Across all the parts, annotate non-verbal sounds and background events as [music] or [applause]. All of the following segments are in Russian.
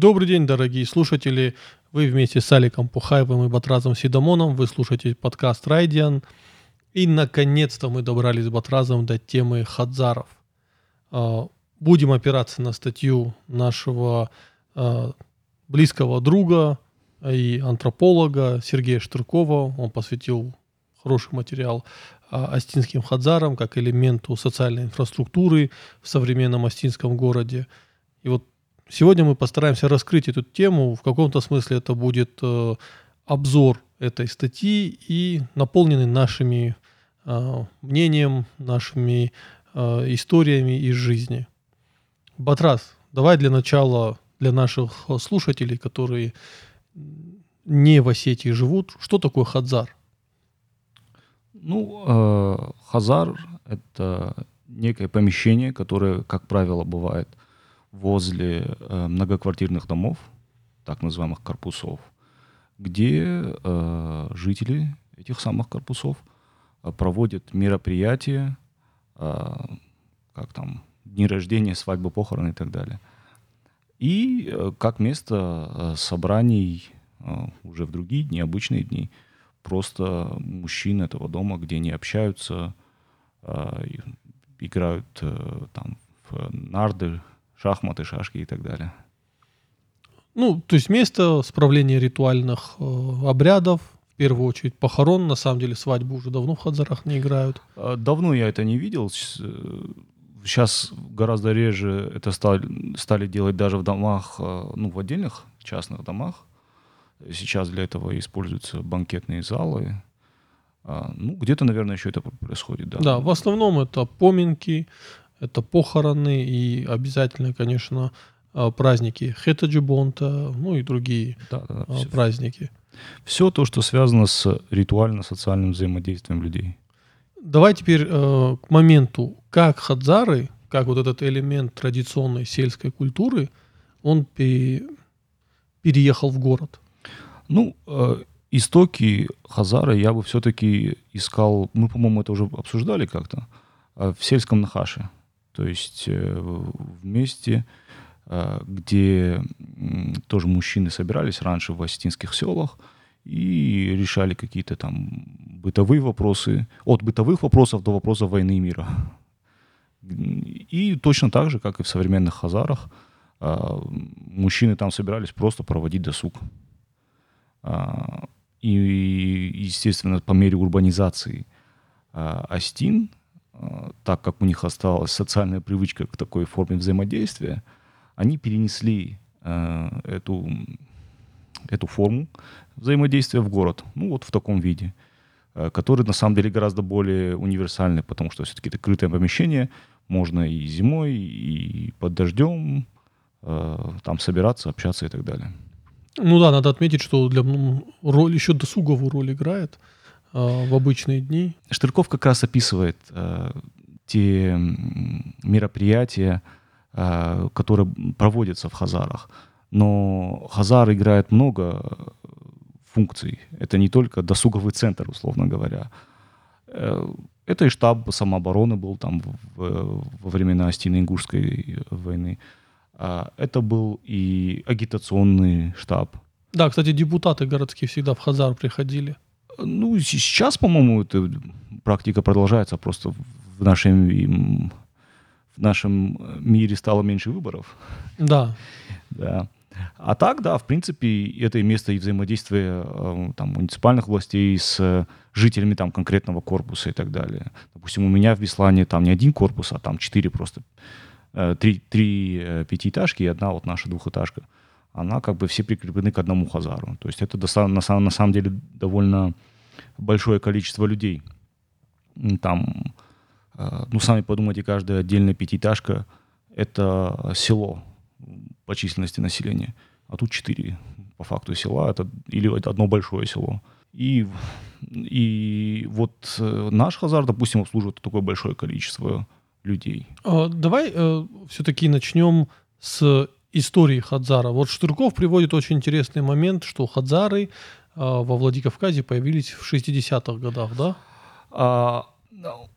Добрый день, дорогие слушатели. Вы вместе с Аликом Пухаевым и Батразом Сидомоном. Вы слушаете подкаст «Райдиан». И, наконец-то, мы добрались с Батразом до темы хадзаров. А, будем опираться на статью нашего а, близкого друга и антрополога Сергея Штыркова. Он посвятил хороший материал астинским хадзарам как элементу социальной инфраструктуры в современном астинском городе. И вот сегодня мы постараемся раскрыть эту тему. В каком-то смысле это будет э, обзор этой статьи и наполненный нашими э, мнением, нашими э, историями из жизни. Батрас, давай для начала для наших слушателей, которые не в Осетии живут, что такое хадзар? Ну, э, хазар — это некое помещение, которое, как правило, бывает возле э, многоквартирных домов, так называемых корпусов, где э, жители этих самых корпусов э, проводят мероприятия, как там, дни рождения, свадьбы, похороны и так далее. И как место собраний уже в другие дни, обычные дни – просто мужчин этого дома, где они общаются, играют там в нарды, шахматы, шашки и так далее. Ну, то есть место справления ритуальных э, обрядов, в первую очередь похорон, на самом деле свадьбу уже давно в Хадзарах не играют. Э, давно я это не видел. Сейчас э, гораздо реже это стали, стали делать даже в домах, ну, в отдельных частных домах. Сейчас для этого используются банкетные залы. А, ну, где-то, наверное, еще это происходит, да. Да, в основном это поминки, это похороны и обязательно, конечно, а, праздники Хетаджибонта, ну и другие да, да, все, а, праздники. Все то, что связано с ритуально-социальным взаимодействием людей. Давай теперь э, к моменту, как хадзары, как вот этот элемент традиционной сельской культуры, он пере, переехал в город. Ну, э, истоки Хазара я бы все-таки искал, мы, по-моему, это уже обсуждали как-то, э, в сельском Нахаше. То есть э, в месте, э, где тоже мужчины собирались раньше в осетинских селах и решали какие-то там бытовые вопросы, от бытовых вопросов до вопросов войны и мира. И точно так же, как и в современных Хазарах, э, мужчины там собирались просто проводить досуг. А, и, естественно, по мере урбанизации а, Астин, а, так как у них осталась социальная привычка к такой форме взаимодействия, они перенесли эту, эту форму взаимодействия в город, ну вот в таком виде, который на самом деле гораздо более универсальный, потому что все-таки это крытое помещение, можно и зимой, и под дождем там собираться, общаться и так далее. Ну да, надо отметить, что для ну, роль еще досуговую роль играет э, в обычные дни. Штырков как раз описывает э, те мероприятия, э, которые проводятся в Хазарах. Но Хазар играет много функций. Это не только досуговый центр, условно говоря. Э, это и штаб самообороны был там в, во времена Остино-Ингушской войны. А, это был и агитационный штаб. Да, кстати, депутаты городские всегда в Хазар приходили. Ну, сейчас, по-моему, эта практика продолжается, просто в нашем, в нашем мире стало меньше выборов. Да. Да. А так, да, в принципе, это и место и взаимодействия э, там, муниципальных властей с жителями там, конкретного корпуса и так далее. Допустим, у меня в Беслане там не один корпус, а там четыре просто Э, три, три э, пятиэтажки и одна вот наша двухэтажка, она как бы все прикреплены к одному хазару. То есть это на самом деле довольно большое количество людей. Там, э, ну, сами подумайте, каждая отдельная пятиэтажка — это село по численности населения. А тут четыре по факту села, это или одно большое село. И, и вот наш Хазар, допустим, обслуживает такое большое количество людей. А, давай э, все-таки начнем с истории Хадзара. Вот Штырков приводит очень интересный момент, что Хадзары э, во Владикавказе появились в 60-х годах, да? А,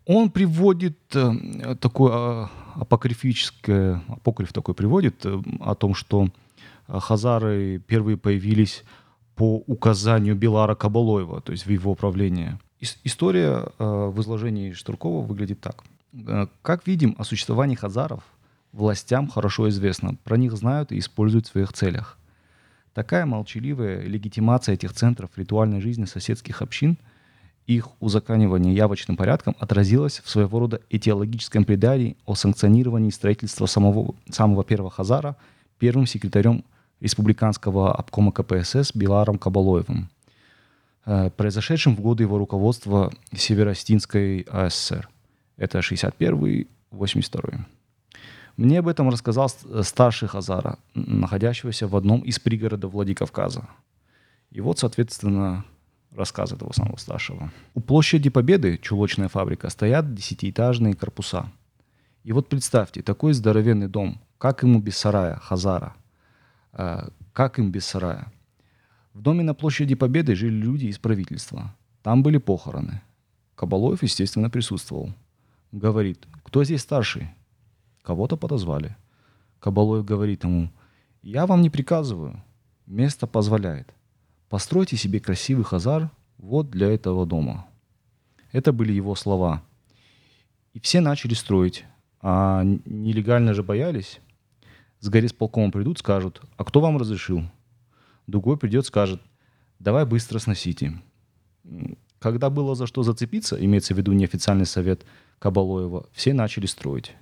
он приводит э, такое э, апокрифическое, апокриф такой приводит э, о том, что хазары первые появились по указанию Белара Кабалоева, то есть в его правлении. История в изложении Штуркова выглядит так. Как видим, о существовании хазаров властям хорошо известно. Про них знают и используют в своих целях. Такая молчаливая легитимация этих центров ритуальной жизни соседских общин, их узаканивание явочным порядком отразилось в своего рода этиологическом предании о санкционировании строительства самого, самого первого Хазара первым секретарем республиканского обкома КПСС Беларом Кабалоевым, э, произошедшим в годы его руководства Северостинской АССР. Это 61-82. Мне об этом рассказал старший Хазара, находящегося в одном из пригородов Владикавказа. И вот, соответственно, рассказ этого самого старшего. У площади Победы, чулочная фабрика, стоят десятиэтажные корпуса. И вот представьте, такой здоровенный дом, как ему без сарая, Хазара? Э, как им без сарая? В доме на площади Победы жили люди из правительства. Там были похороны. Кабалоев, естественно, присутствовал. Говорит, кто здесь старший? Кого-то подозвали. Кабалоев говорит ему, я вам не приказываю, место позволяет. Постройте себе красивый хазар вот для этого дома. Это были его слова. И все начали строить. А нелегально же боялись. С горисполкомом придут, скажут, а кто вам разрешил? Другой придет, скажет, давай быстро сносите. Когда было за что зацепиться, имеется в виду неофициальный совет Кабалоева, все начали строить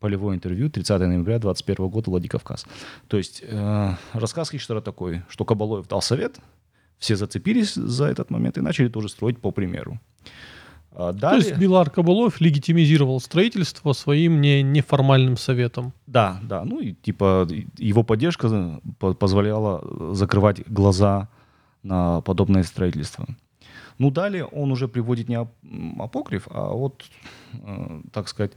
полевое интервью 30 ноября 2021 года Владикавказ. То есть э, рассказ Хиштера такой, что Кабалоев дал совет, все зацепились за этот момент и начали тоже строить по примеру. А далее... То есть Билар Кабалоев легитимизировал строительство своим не, неформальным советом. Да, да. Ну и типа его поддержка позволяла закрывать глаза на подобное строительство. Ну далее он уже приводит не апокриф, а вот, э, так сказать,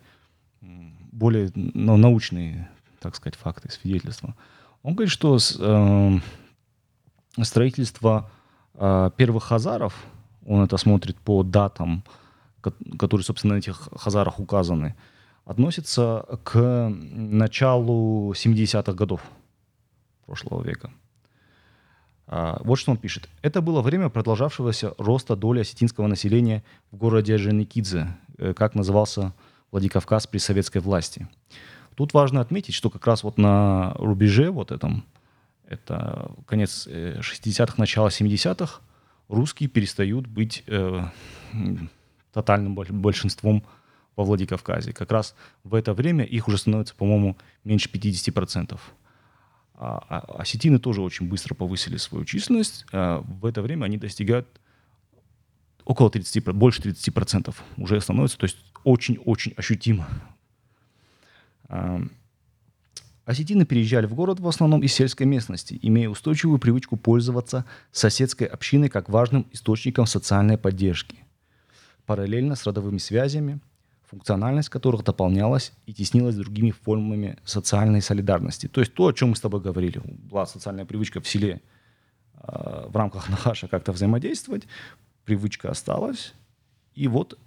более ну, научные, так сказать, факты, свидетельства. Он говорит, что э, строительство э, первых хазаров, он это смотрит по датам, которые, собственно, на этих хазарах указаны, относится к началу 70-х годов прошлого века. А, вот что он пишет. Это было время продолжавшегося роста доли осетинского населения в городе Женикидзе, э, как назывался Владикавказ при советской власти. Тут важно отметить, что как раз вот на рубеже вот этом, это конец 60-х, э, начало 70-х, русские перестают быть э, тотальным большинством во Владикавказе. Как раз в это время их уже становится, по-моему, меньше 50%. А, а осетины тоже очень быстро повысили свою численность. А в это время они достигают около 30, больше 30% уже становится, то есть очень-очень ощутимо. Осетины переезжали в город в основном из сельской местности, имея устойчивую привычку пользоваться соседской общиной как важным источником социальной поддержки. Параллельно с родовыми связями, функциональность которых дополнялась и теснилась другими формами социальной солидарности. То есть то, о чем мы с тобой говорили, была социальная привычка в селе э, в рамках [laughs] Нахаша как-то взаимодействовать, привычка осталась, и вот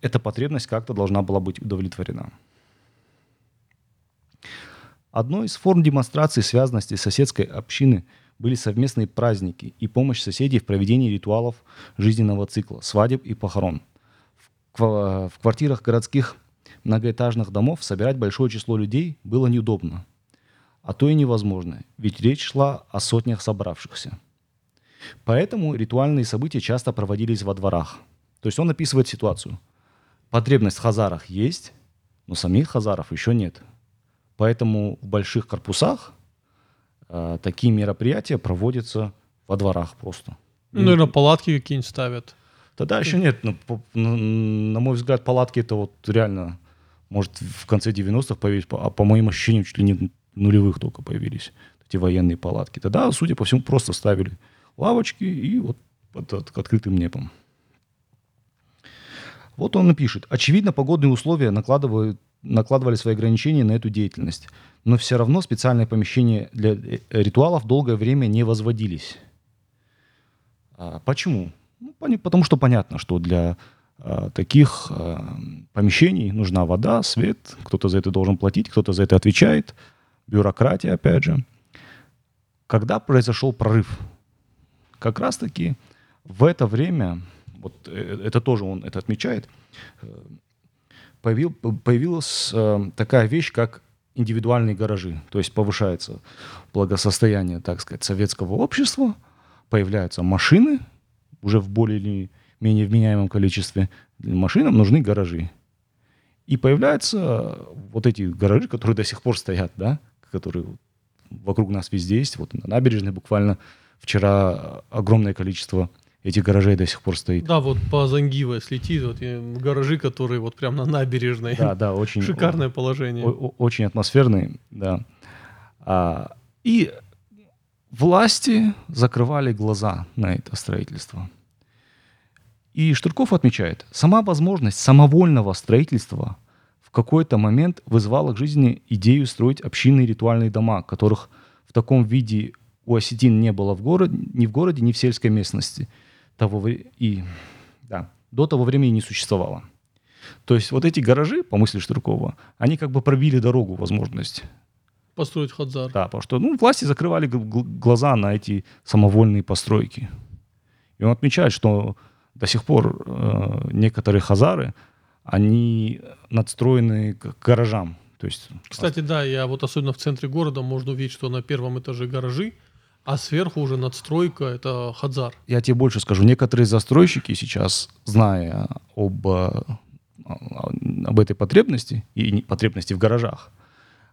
эта потребность как-то должна была быть удовлетворена. Одной из форм демонстрации связанности соседской общины были совместные праздники и помощь соседей в проведении ритуалов жизненного цикла, свадеб и похорон. В, квартирах городских многоэтажных домов собирать большое число людей было неудобно, а то и невозможно, ведь речь шла о сотнях собравшихся. Поэтому ритуальные события часто проводились во дворах. То есть он описывает ситуацию. Потребность в хазарах есть, но самих хазаров еще нет. Поэтому в больших корпусах э, такие мероприятия проводятся во дворах просто. Ну, наверное, палатки какие-нибудь ставят. Тогда еще нет. Но, по, на, на мой взгляд, палатки это вот реально, может, в конце 90-х появились, а по моим ощущениям, чуть ли не нулевых только появились эти военные палатки. Тогда, судя по всему, просто ставили лавочки и вот под, под открытым небом. Вот он напишет. Очевидно, погодные условия накладывают, накладывали свои ограничения на эту деятельность. Но все равно специальные помещения для э, ритуалов долгое время не возводились. А почему? Ну, потому что понятно, что для а, таких а, помещений нужна вода, свет, кто-то за это должен платить, кто-то за это отвечает, бюрократия, опять же. когда произошел прорыв? Как раз-таки в это время, вот э, это тоже он это отмечает, э, появил, появилась э, такая вещь, как индивидуальные гаражи. То есть повышается благосостояние, так сказать, советского общества, появляются машины уже в более или менее вменяемом количестве. Машинам нужны гаражи. И появляются вот эти гаражи, которые до сих пор стоят, да, которые вокруг нас везде есть. Вот на набережной буквально вчера огромное количество этих гаражей до сих пор стоит. Да, вот по Зангиво слетит, вот гаражи, которые вот прям на набережной. Да, да, очень... [laughs] Шикарное положение. очень атмосферный, да. А, и власти закрывали глаза на это строительство. И Штырков отмечает, сама возможность самовольного строительства в какой-то момент вызвала к жизни идею строить общинные ритуальные дома, которых в таком виде у осетин не было в городе, ни в городе, ни в сельской местности. Того, и, да, до того времени не существовало. То есть вот эти гаражи, по мысли Штыркова, они как бы пробили дорогу, возможность построить Хадзар. Да, потому что ну, власти закрывали глаза на эти самовольные постройки. И он отмечает, что до сих пор э, некоторые хазары, они надстроены к гаражам. То есть, Кстати, да, я вот особенно в центре города можно увидеть, что на первом этаже гаражи, а сверху уже надстройка, это Хадзар. Я тебе больше скажу, некоторые застройщики сейчас, зная об, э, об этой потребности и потребности в гаражах,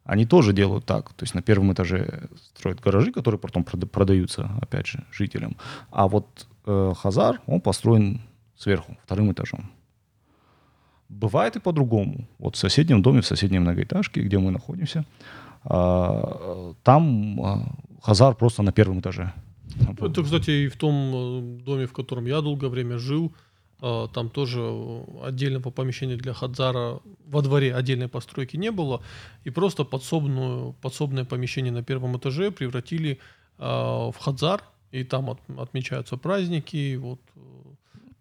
они тоже делают так. То есть на первом этаже строят гаражи, которые потом продаются, опять же, жителям. А вот э, Хазар, он построен сверху, вторым этажом. Бывает и по-другому. Вот в соседнем доме, в соседней многоэтажке, где мы находимся, э, там э, Хазар просто на первом этаже. Это, кстати, и в том э, доме, в котором я долгое время жил, а, там тоже отдельного помещения для Хадзара во дворе отдельной постройки не было. И просто подсобную, подсобное помещение на первом этаже превратили в Хадзар. И там от, отмечаются праздники. Вот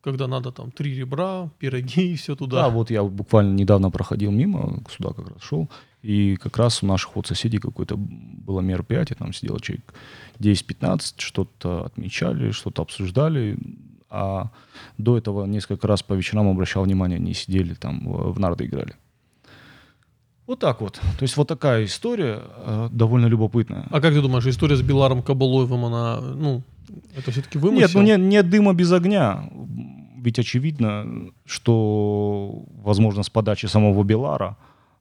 когда надо там три ребра, пироги и все туда. Да, вот я буквально недавно проходил мимо, сюда как раз шел, и как раз у наших вот соседей какое-то было мероприятие, там сидело человек 10-15, что-то отмечали, что-то обсуждали, а до этого несколько раз по вечерам обращал внимание, они сидели там, в нарды играли. Вот так вот. То есть вот такая история э, довольно любопытная. А как ты думаешь, история с Беларом Кабалоевым, она, ну, это все-таки вымысел? Нет, ну нет, нет дыма без огня. Ведь очевидно, что, возможно, с подачи самого Белара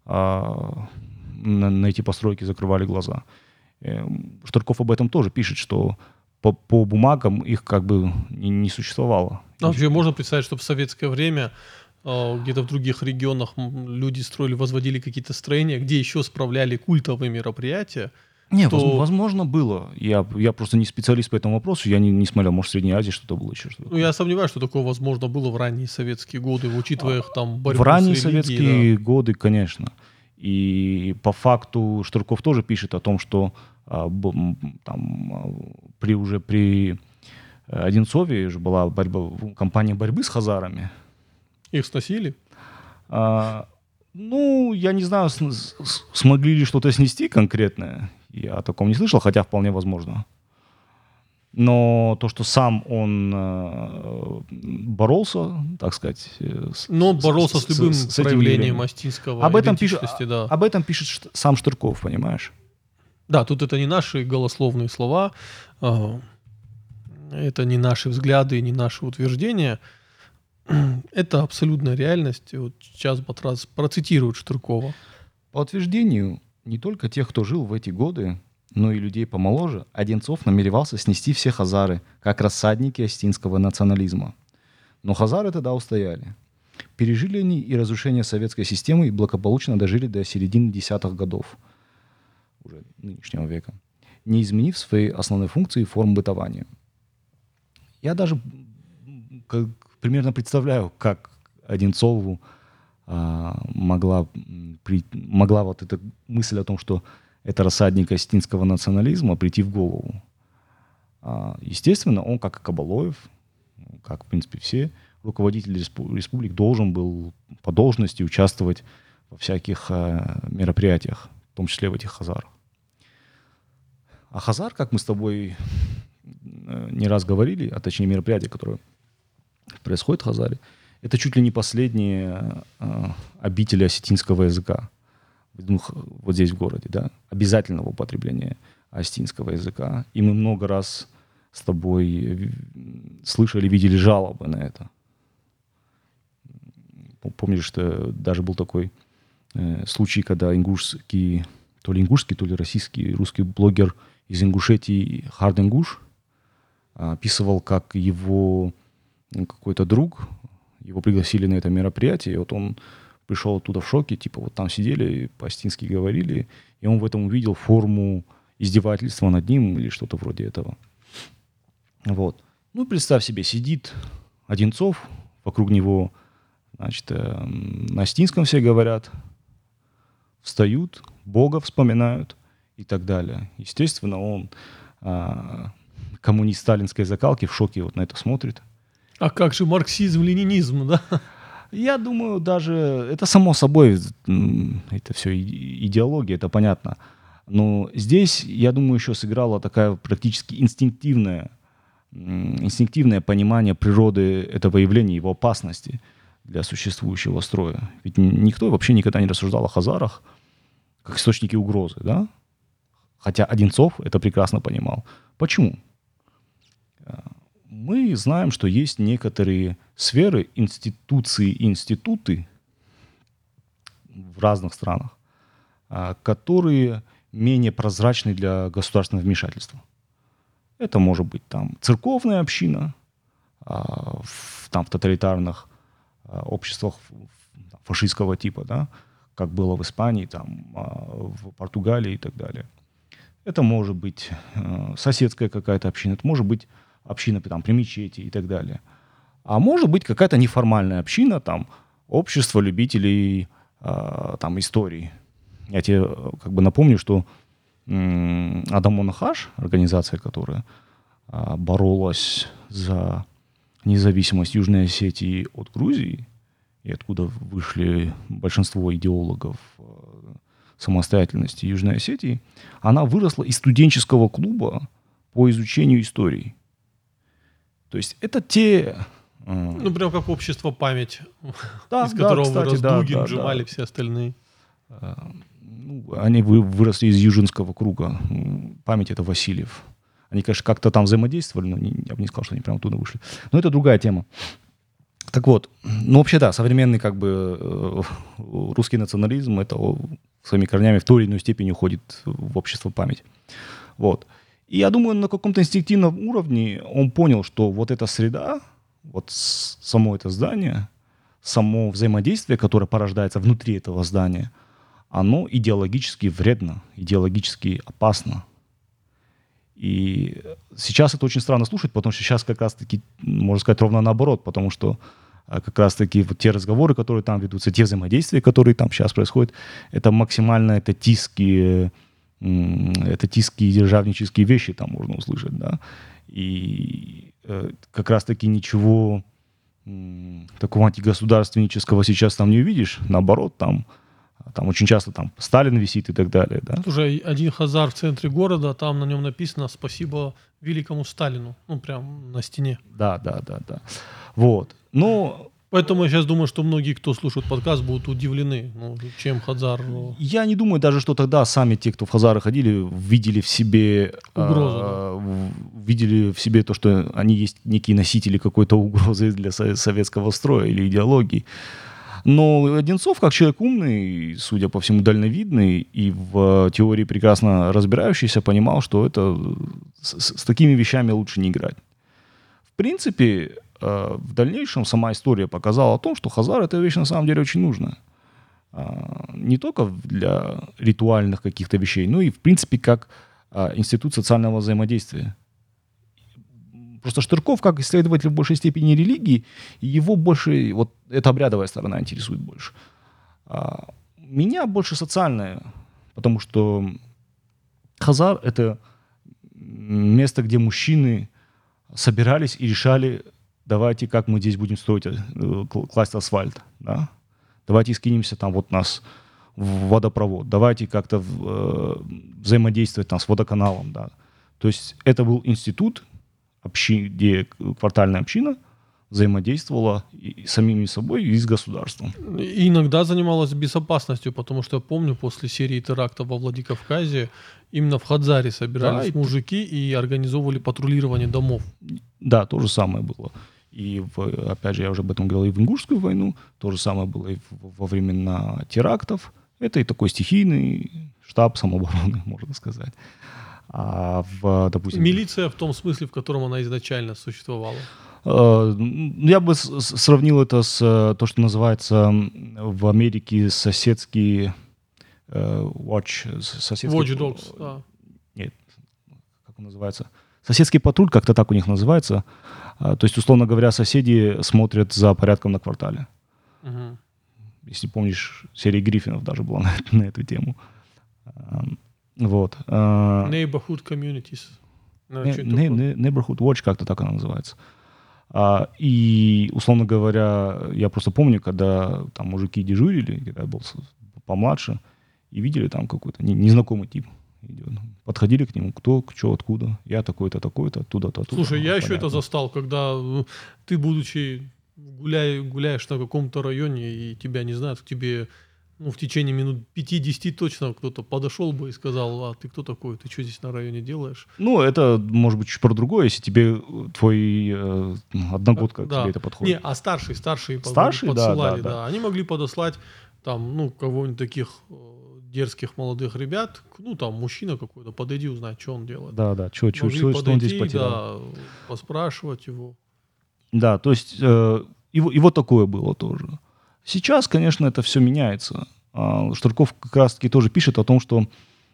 а, на, на эти постройки закрывали глаза. Э, Штырков об этом тоже пишет, что по, по бумагам их как бы не, не существовало. А вообще можно представить, что в советское время э, где-то в других регионах люди строили, возводили какие-то строения, где еще справляли культовые мероприятия. Не, то... возможно, было. Я, я просто не специалист по этому вопросу, я не, не смотрел, может, в Средней Азии что-то было еще. Что-то. Ну, я сомневаюсь, что такое возможно было в ранние советские годы, учитывая их там борьбу В ранние с советские да. годы, конечно. И по факту Штырков тоже пишет о том, что а, там, а, при уже при э, Одинцове уже была борьба, кампания борьбы с хазарами. Их сносили? А, ну, я не знаю, смогли ли что-то снести конкретное. Я о таком не слышал, хотя вполне возможно. Но то, что сам он э, боролся, так сказать... Э, Но он боролся с, с любым с, с проявлением астинского об этом пишет, да. Об этом пишет сам Штырков, понимаешь? Да, тут это не наши голословные слова, а, это не наши взгляды, не наши утверждения. [clears throat] Это абсолютная реальность. Вот сейчас Батрас процитирует Штыркова. По утверждению не только тех, кто жил в эти годы, но и людей помоложе, Одинцов намеревался снести все хазары, как рассадники остинского национализма. Но хазары тогда устояли. Пережили они и разрушение советской системы и благополучно дожили до середины десятых годов – уже нынешнего века, не изменив свои основные функции и форм бытования. Я даже как, примерно представляю, как Одинцову могла, при, могла вот эта мысль о том, что это рассадник остинского национализма, прийти в голову. А, естественно, он, как и Кабалоев, как, в принципе, все руководители республик, должен был по должности участвовать во всяких а, мероприятиях, в том числе в этих хазарах. А Хазар, как мы с тобой э, не раз говорили, а точнее мероприятие, которое происходит в Хазаре, это чуть ли не последние э, обители осетинского языка. Вот здесь в городе, да, обязательного употребления осетинского языка. И мы много раз с тобой слышали, видели жалобы на это. Помнишь, что даже был такой э, случай, когда ингушский, то ли ингушский, то ли российский, русский блогер из Ингушетии Хард Ингуш описывал, как его какой-то друг, его пригласили на это мероприятие, и вот он пришел оттуда в шоке, типа вот там сидели, по-астински говорили, и он в этом увидел форму издевательства над ним или что-то вроде этого. Вот. Ну, представь себе, сидит Одинцов, вокруг него, значит, э, на астинском все говорят, встают, Бога вспоминают и так далее. Естественно, он э, коммунист сталинской закалки в шоке вот на это смотрит. А как же марксизм, ленинизм, да? Я думаю, даже это само собой, это все идеология, это понятно. Но здесь, я думаю, еще сыграла такая практически инстинктивная, инстинктивное понимание природы этого явления, его опасности для существующего строя. Ведь никто вообще никогда не рассуждал о хазарах как источнике угрозы, да? Хотя Одинцов это прекрасно понимал. Почему? Мы знаем, что есть некоторые сферы, институции институты в разных странах, а, которые менее прозрачны для государственного вмешательства. Это может быть там церковная община, а, в, там в тоталитарных а, обществах фашистского типа, да, как было в Испании, там, в Португалии и так далее. Это может быть соседская какая-то община, это может быть община там, при мечети и так далее. А может быть какая-то неформальная община, там, общество любителей э, там, истории. Я тебе э, как бы напомню, что э, Хаш, организация, которая э, боролась за независимость Южной Осетии от Грузии, и откуда вышли большинство идеологов э, самостоятельности Южной Осетии, она выросла из студенческого клуба по изучению истории. То есть это те... Э, ну, прям как общество память, да, из которого да, кстати, вырос да, Дугин, да, Джемали, да. все остальные. Э, ну, они выросли из Южинского круга. Память — это Васильев. Они, конечно, как-то там взаимодействовали, но я бы не сказал, что они прямо оттуда вышли. Но это другая тема. Так вот, ну вообще да, современный как бы э, русский национализм это своими корнями в той или иной степени уходит в общество память. Вот. И я думаю, на каком-то инстинктивном уровне он понял, что вот эта среда, вот само это здание, само взаимодействие, которое порождается внутри этого здания, оно идеологически вредно, идеологически опасно. И сейчас это очень странно слушать, потому что сейчас как раз-таки, можно сказать, ровно наоборот, потому что а, как раз-таки вот те разговоры, которые там ведутся, те взаимодействия, которые там сейчас происходят, это максимально это тиски это тиские державнические вещи там можно услышать, да, и э, как раз-таки ничего такого антигосударственнического сейчас там не увидишь, наоборот, там, там очень часто там Сталин висит и так далее, да. Уже один хазар в центре города, там на нем написано «Спасибо великому Сталину», ну, прям на стене. Да, да, да, да. Вот. Но Поэтому я сейчас думаю, что многие, кто слушает подкаст, будут удивлены, ну, чем Хазар. Ну... Я не думаю даже, что тогда сами те, кто в Хазары ходили, видели в себе угрозу, э, да. видели в себе то, что они есть некие носители какой-то угрозы для советского строя или идеологии. Но Одинцов, как человек умный, судя по всему, дальновидный и в теории прекрасно разбирающийся, понимал, что это с, с такими вещами лучше не играть. В принципе, в дальнейшем сама история показала о том, что хазар эта вещь на самом деле очень нужна. А, не только для ритуальных каких-то вещей, но и, в принципе, как а, институт социального взаимодействия. Просто Штырков, как исследователь в большей степени религии, его больше, вот эта обрядовая сторона интересует больше. А, меня больше социальная, потому что Хазар — это место, где мужчины собирались и решали давайте как мы здесь будем строить, э, класть асфальт, да? Давайте скинемся там вот нас в водопровод, давайте как-то э, взаимодействовать там с водоканалом, да. То есть это был институт, общи, где квартальная община взаимодействовала и с самими собой, и с государством. И иногда занималась безопасностью, потому что я помню, после серии терактов во Владикавказе именно в Хадзаре собирались Да, и- мужики и организовывали патрулирование домов. Да, то же самое было. И, в, опять же, я уже об этом говорил и в Ингушскую войну, то же самое было и во времена терактов. Это и такой стихийный штаб самообороны, [laughs] можно сказать. А в, допустим... Милиция в том смысле, в котором она изначально существовала. Э, ну, Я бы сравнил это с э, то, что называется в Америке соседский э, watch, соседский... Watch Dogs, да. Нет, как он называется? Соседский патруль, как-то так у них называется. А, То есть, условно говоря, соседи смотрят за порядком на квартале. Мгм. Если помнишь, серия Гриффинов даже была [laughs] на, на эту тему. Вот. А, Neighborhood communities. Что-то не- такое. не- Neighborhood Watch, как-то так она называется. А, и, условно говоря, я просто помню, когда там мужики дежурили, когда я был помладше, и видели там какой-то не- незнакомый тип. Подходили к нему, кто, что, откуда. Я такой-то, такой-то, оттуда-то, оттуда. Слушай, я Ага, еще это понятно. застал, когда э, ты, будучи гуляй, гуляешь на каком-то районе и тебя не знают, к тебе ну, в течение минут 5-10 точно кто-то подошел бы и сказал, а ты кто такой, ты что здесь на районе делаешь? Ну, это, может быть, чуть про другое, если тебе э, твой э, одногодка к Да. тебе это подходит. Не, а старшие, старшие под- Старшие, да, подсылали, да, да. Они могли подослать там, ну, кого-нибудь таких э, дерзких молодых ребят, ну, там, мужчина какой-то, подойди, узнай, что он делает. Да, да, что, что, что, он здесь потерял. да, поспрашивать его. Да, то есть э, и вот такое было тоже. Сейчас, конечно, это все меняется. А, Штырков как раз-таки тоже пишет о том, что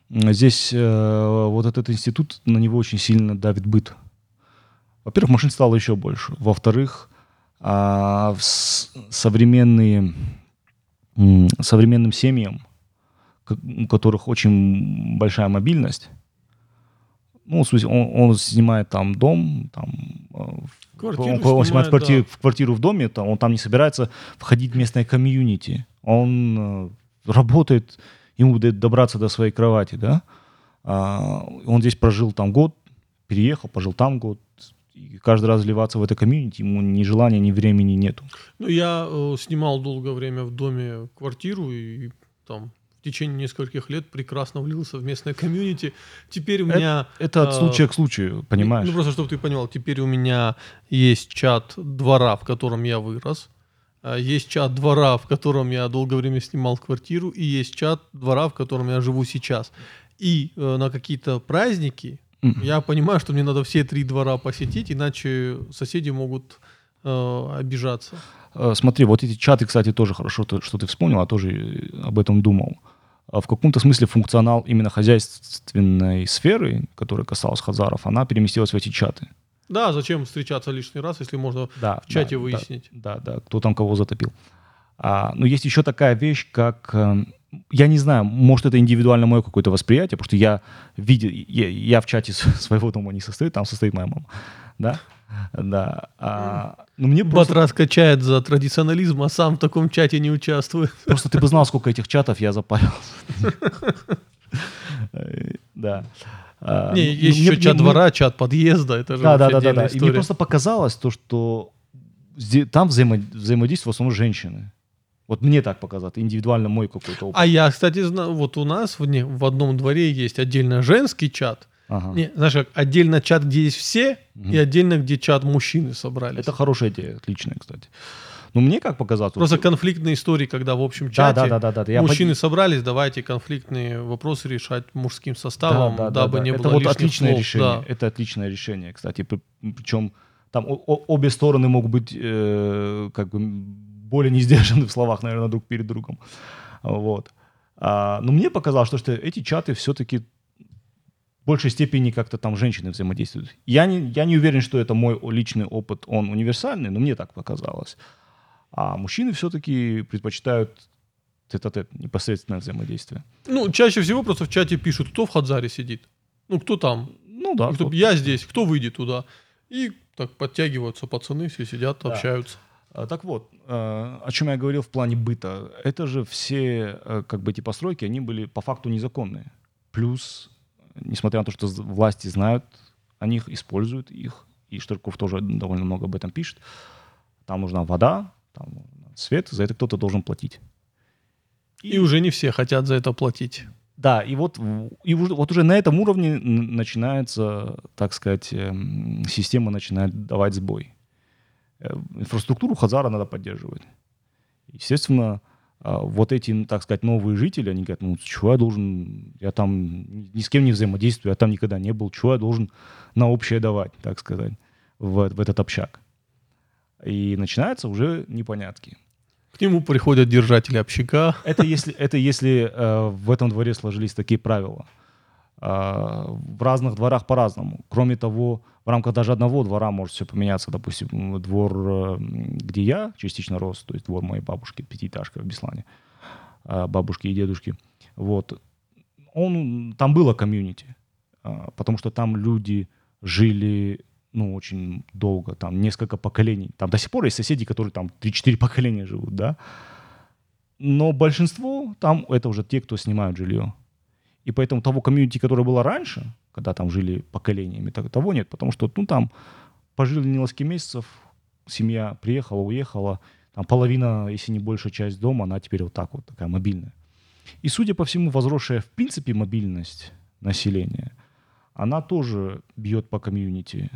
здесь э, вот этот институт, на него очень сильно давит быт. Во-первых, машин стало еще больше. Во-вторых, с- современные, м, современным семьям, у которых очень большая мобильность, ну, в смысле, он, он снимает там дом, там, э, Квартиру он, он снимает снимает, квартиру, да. в квартиру в доме, там, он там не собирается входить в местное комьюнити. Он э, работает, ему д- добраться до своей кровати, да. А, он здесь прожил там год, переехал, пожил там год. И каждый раз вливаться в это комьюнити ему ни желания, ни времени нету. Ну, я э, снимал долгое время в доме квартиру и там в течение нескольких лет прекрасно влился в местное комьюнити. Теперь у меня... Это от э, случая к случаю, понимаешь? Ну, просто, чтобы ты понимал, теперь у меня есть чат двора, в котором я вырос. а, Есть чат двора, в котором я долгое время снимал квартиру, и есть чат двора, в котором я живу сейчас. И э, на какие-то праздники Мгм. я понимаю, что мне надо все три двора посетить, иначе соседи могут э, обижаться. Э, Смотри, вот эти чаты, кстати, тоже хорошо, то, что ты вспомнил, а тоже э, об этом думал. А В каком-то смысле функционал именно хозяйственной сферы, которая касалась Хазаров, она переместилась в эти чаты. Да, зачем встречаться лишний раз, если можно Да, в чате да, выяснить? Да, да, да, кто там кого затопил. А, но есть еще такая вещь, как... э, я не знаю, может, это индивидуально мое какое-то восприятие, потому что я видел... Я, я в чате [laughs] своего дома не состою, там состоит моя мама. Да? Да. А, но мне просто... Батрас качает за традиционализм, а сам в таком чате не участвует. Просто ты бы знал, сколько этих чатов я запарился. Э, Да. А, Не, ну, есть еще чат двора, чат подъезда, это же Да, да, да, да, И мне просто показалось то, что там взаимо- взаимодействуют в основном женщины. Вот мне так показалось, индивидуально мой какой-то опыт. А я, кстати, знаю, вот у нас в, в одном дворе есть отдельно женский чат. Ага. Не, знаешь, как отдельно чат, где есть все, Мгм. и отдельно, где чат мужчины собрались. Это хорошая идея, отличная, кстати. Но мне как показалось... вот- Просто конфликтные истории, когда в общем Да, чате да, да, да, да, да. Я мужчины под- собрались, давайте конфликтные вопросы решать мужским составом, Да, да, да, дабы да. не Это было вот отличное слов. решение. Да. Это отличное решение, кстати. Причем там обе стороны могут быть э, как бы более не сдержаны в словах, наверное, друг перед другом. Вот. А, но мне показалось, что, что эти чаты все-таки большей степени как-то там женщины взаимодействуют. Я не, я не уверен, что это мой личный опыт, он универсальный, но мне так показалось. А мужчины все-таки предпочитают тет-а-тет, непосредственное взаимодействие. Ну, чаще всего просто в чате пишут, кто в Хадзаре сидит. Ну, кто там? Ну да. Кто-. Я здесь, кто выйдет туда? И так подтягиваются пацаны, все сидят, Да. общаются. А, Так вот, э, о чем я говорил в плане быта. Это же все, э, как бы, эти постройки, они были по факту незаконные. Плюс несмотря на то, что власти знают о них, используют их, и Штырков тоже довольно много об этом пишет, там нужна вода, там свет, за это кто-то должен платить. И, и уже не все хотят за это платить. Да, и вот, и вот уже на этом уровне начинается, так сказать, эм, система начинает давать сбой. Э, инфраструктуру Хазара надо поддерживать. Естественно, вот эти, так сказать, новые жители, они говорят, ну, чего я должен, я там ни с кем не взаимодействую, я там никогда не был, чего я должен на общее давать, так сказать, в, в этот общак. И начинаются уже непонятки. К нему приходят держатели общака. Это если, это если э, в этом дворе сложились такие правила. Э, в разных дворах по-разному. Кроме того, в рамках даже одного двора может все поменяться. Допустим, двор, э, где я частично рос, то есть двор моей бабушки, пятиэтажка в Беслане, э, бабушки и дедушки. Вот. Он, там было комьюнити, потому что там люди жили ну, очень долго, там несколько поколений. Там до сих пор есть соседи, которые там 3-4 поколения живут, да. Но большинство там это уже те, кто снимают жилье. И поэтому того комьюнити, которое было раньше, когда там жили поколениями, того нет, потому что, ну, там пожили несколько месяцев, семья приехала, уехала, там половина, если не большая часть дома, она теперь вот так вот, такая мобильная. И, судя по всему, возросшая в принципе мобильность населения, она тоже бьет по комьюнити.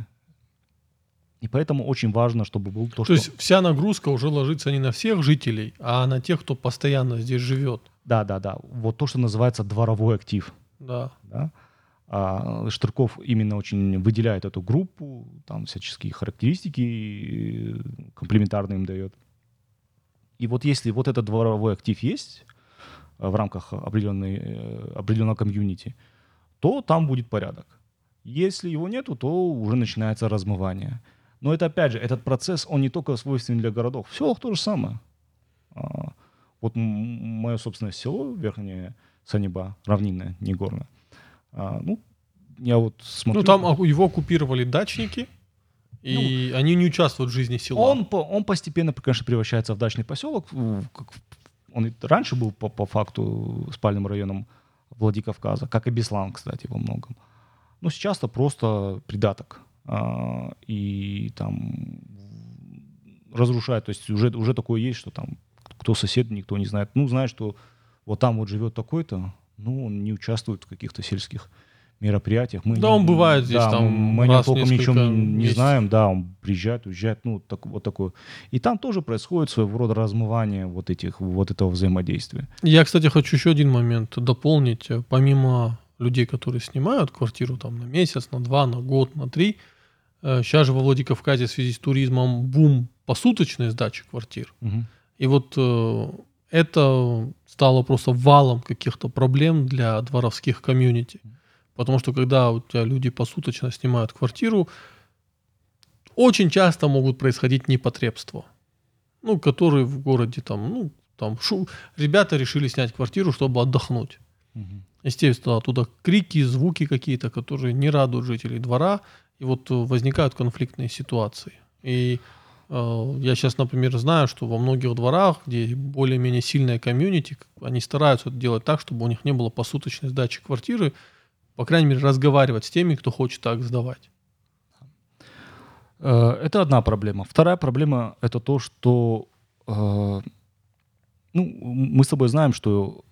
И поэтому очень важно, чтобы был то, то что... То есть вся нагрузка уже ложится не на всех жителей, а на тех, кто постоянно здесь живет. Да, да, да. Вот то, что называется дворовой актив. Да. да? А Штырков именно очень выделяет эту группу, там всяческие характеристики комплементарные им дает. И вот если вот этот дворовой актив есть э, в рамках определенной, э, определенного комьюнити, то там будет порядок. Если его нету, то уже начинается размывание. Но это опять же, этот процесс, он не только свойственен для городов. В селах то же самое. Вот мое собственное село, Верхнее Саниба, равнинное, не горное. А, ну, я вот смотрю... Ну, там его оккупировали дачники, и ну, они не участвуют в жизни села. Он, он постепенно, конечно, превращается в дачный поселок. Он раньше был по, по факту спальным районом Владикавказа, как и Беслан, кстати, во многом. Но сейчас это просто придаток. А, и там разрушает. То есть уже, уже такое есть, что там кто сосед, никто не знает. Ну, знает, что вот там вот живет такой-то, ну, он не участвует в каких-то сельских мероприятиях. Мы да, не, он бывает здесь да, там Мы раз толком ничего не, не знаем, да, он приезжает, уезжает, ну, так, вот такое. И там тоже происходит своего рода размывание вот этих, вот этого взаимодействия. Я, кстати, хочу еще один момент дополнить. Помимо людей, которые снимают квартиру там на месяц, на два, на год, на три, сейчас же во Владикавказе в связи с туризмом бум посуточной сдачи квартир. Угу. И вот э, это стало просто валом каких-то проблем для дворовских комьюнити. Потому что когда у тебя люди посуточно снимают квартиру, очень часто могут происходить непотребства. Ну, которые в городе там, ну, там шу... ребята решили снять квартиру, чтобы отдохнуть. Угу. Естественно, оттуда крики, звуки какие-то, которые не радуют жителей двора, и вот возникают конфликтные ситуации. И Э, я сейчас, например, знаю, что во многих дворах, где более-менее сильная комьюнити, они стараются делать так, чтобы у них не было посуточной сдачи квартиры, по крайней мере, разговаривать с теми, кто хочет так сдавать. Э, это одна проблема. Вторая проблема – это то, что э, ну, мы с тобой знаем, что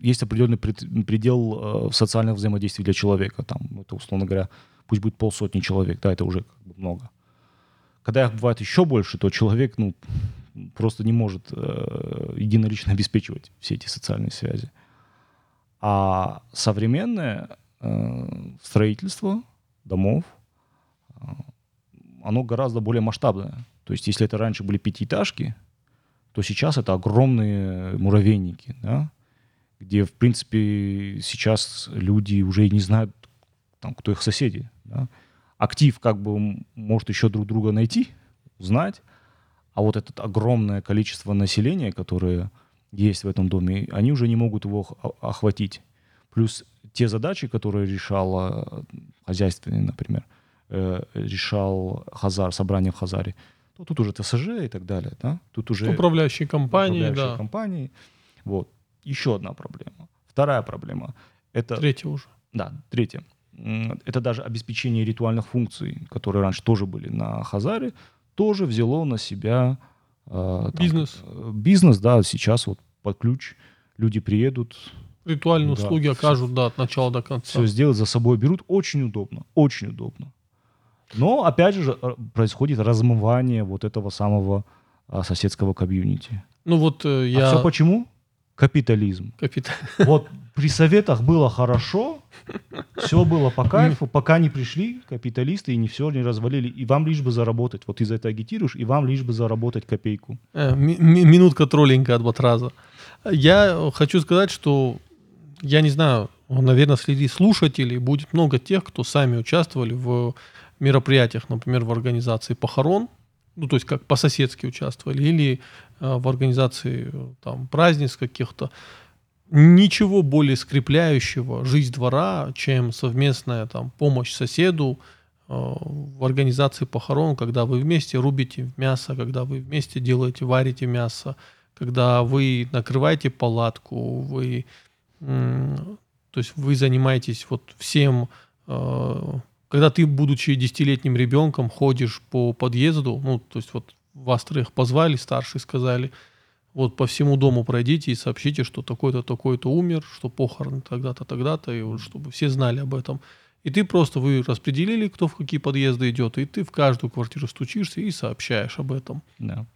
есть определенный предел социального взаимодействия для человека. Там, это, условно говоря, пусть будет полсотни человек, да, это уже как бы много. Когда их бывает еще больше, то человек ну, просто не может э, единолично обеспечивать все эти социальные связи. А современное э, строительство домов, э, оно гораздо более масштабное. То есть если это раньше были пятиэтажки, то сейчас это огромные муравейники, да, где, в принципе, сейчас люди уже не знают, там, кто их соседи. Да актив как бы может еще друг друга найти, узнать, а вот это огромное количество населения, которое есть в этом доме, они уже не могут его охватить. Плюс те задачи, которые решал хозяйственный, например, э, решал Хазар, собрание в Хазаре, то тут уже ТСЖ и так далее, да? Тут уже управляющие компании, управляющие да. компании. Вот. Еще одна проблема. Вторая проблема. Это... Третья уже. Да, третье. Это даже обеспечение ритуальных функций, которые раньше тоже были на Хазаре, тоже взяло на себя э, там, Бизнес. э, бизнес, да, сейчас вот под ключ люди приедут, Ритуальные Да, услуги окажут, да, от начала до конца. все сделать за собой берут, очень удобно, очень удобно. Но опять же э, происходит размывание вот этого самого а, соседского комьюнити. Ну вот А я... все почему? Капитализм. Капитан. Вот при советах было хорошо, все было по кайфу, пока не пришли капиталисты и не все не развалили. И вам лишь бы заработать. Вот ты за это агитируешь, и вам лишь бы заработать копейку. Э, ми- ми- Минутка троллинга от Батраза. Я хочу сказать, что я не знаю, наверное, среди слушателей будет много тех, кто сами участвовали в мероприятиях, например, в организации похорон, ну, то есть как по-соседски участвовали, или э, в организации э, там праздниц каких-то. Ничего более скрепляющего жизнь двора, чем совместная там помощь соседу э, в организации похорон, когда вы вместе рубите мясо, когда вы вместе делаете, варите мясо, когда вы накрываете палатку, вы, то есть вы занимаетесь вот всем, э, когда ты, будучи десятилетним ребенком, ходишь по подъезду, ну, то есть вот вас троих позвали, старшие сказали, вот по всему дому пройдите и сообщите, что такой-то, такой-то умер, что похороны тогда-то, тогда-то, и вот чтобы все знали об этом. И ты просто, вы распределили, кто в какие подъезды идет, и ты в каждую квартиру стучишься и сообщаешь об этом. Да.